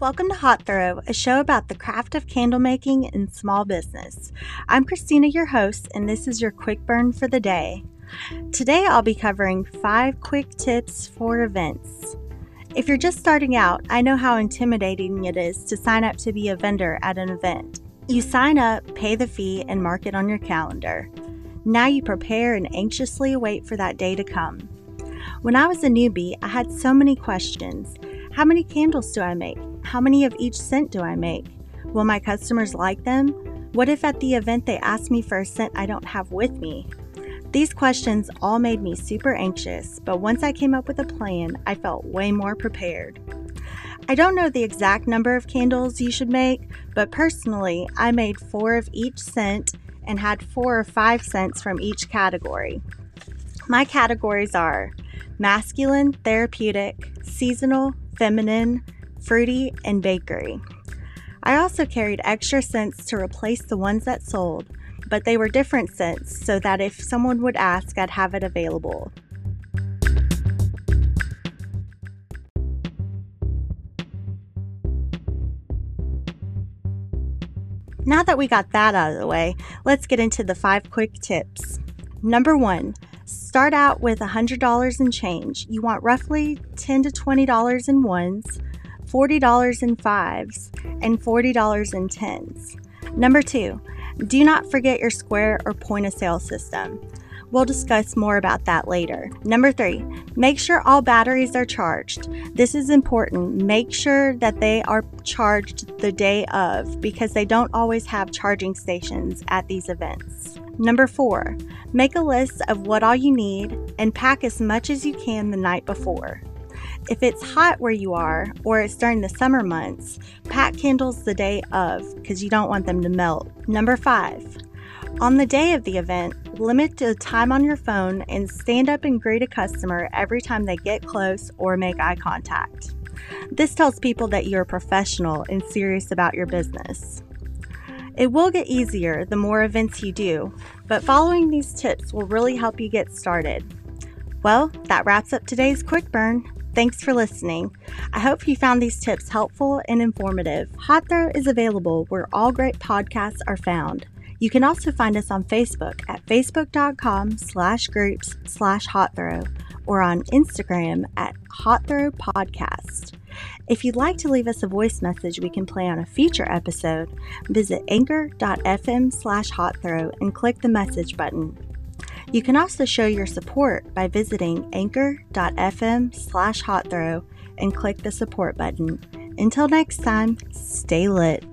Welcome to Hot Throw, a show about the craft of candle making in small business. I'm Kristina, your host, and this is your quick burn for the day. Today I'll be covering five quick tips for events. If you're just starting out, I know how intimidating it is to sign up to be a vendor at an event. You sign up, pay the fee, and mark it on your calendar. Now you prepare and anxiously await for that day to come. When I was a newbie, I had so many questions. How many candles do I make? How many of each scent do I make? Will my customers like them? What if at the event they ask me for a scent I don't have with me? These questions all made me super anxious, but once I came up with a plan, I felt way more prepared. I don't know the exact number of candles you should make, but personally, I made four of each scent and had four or five scents from each category. My categories are masculine, therapeutic, seasonal, feminine, fruity, and bakery. I also carried extra scents to replace the ones that sold, but they were different scents so that if someone would ask, I'd have it available. Now that we got that out of the way, let's get into the five quick tips. Number one, start out with $100 in change. You want roughly 10 to $20 in ones, $40 in fives, and $40 in tens. Number two, do not forget your square or point of sale system. We'll discuss more about that later. Number three, make sure all batteries are charged. This is important. Make sure that they are charged the day of because they don't always have charging stations at these events. Number four, make a list of what all you need and pack as much as you can the night before. If it's hot where you are or it's during the summer months, pack candles the day of because you don't want them to melt. Number five, on the day of the event, limit the time on your phone and stand up and greet a customer every time they get close or make eye contact. This tells people that you're professional and serious about your business. It will get easier the more events you do, but following these tips will really help you get started. Well, that wraps up today's quick burn. Thanks for listening. I hope you found these tips helpful and informative. Hot Throw is available where all great podcasts are found. You can also find us on Facebook at facebook.com slash groups slash hot throw or on Instagram at hot throw podcast. If you'd like to leave us a voice message we can play on a future episode, visit anchor.fm slash hot throw and click the message button. You can also show your support by visiting anchor.fm slash hot throw and click the support button. Until next time, stay lit.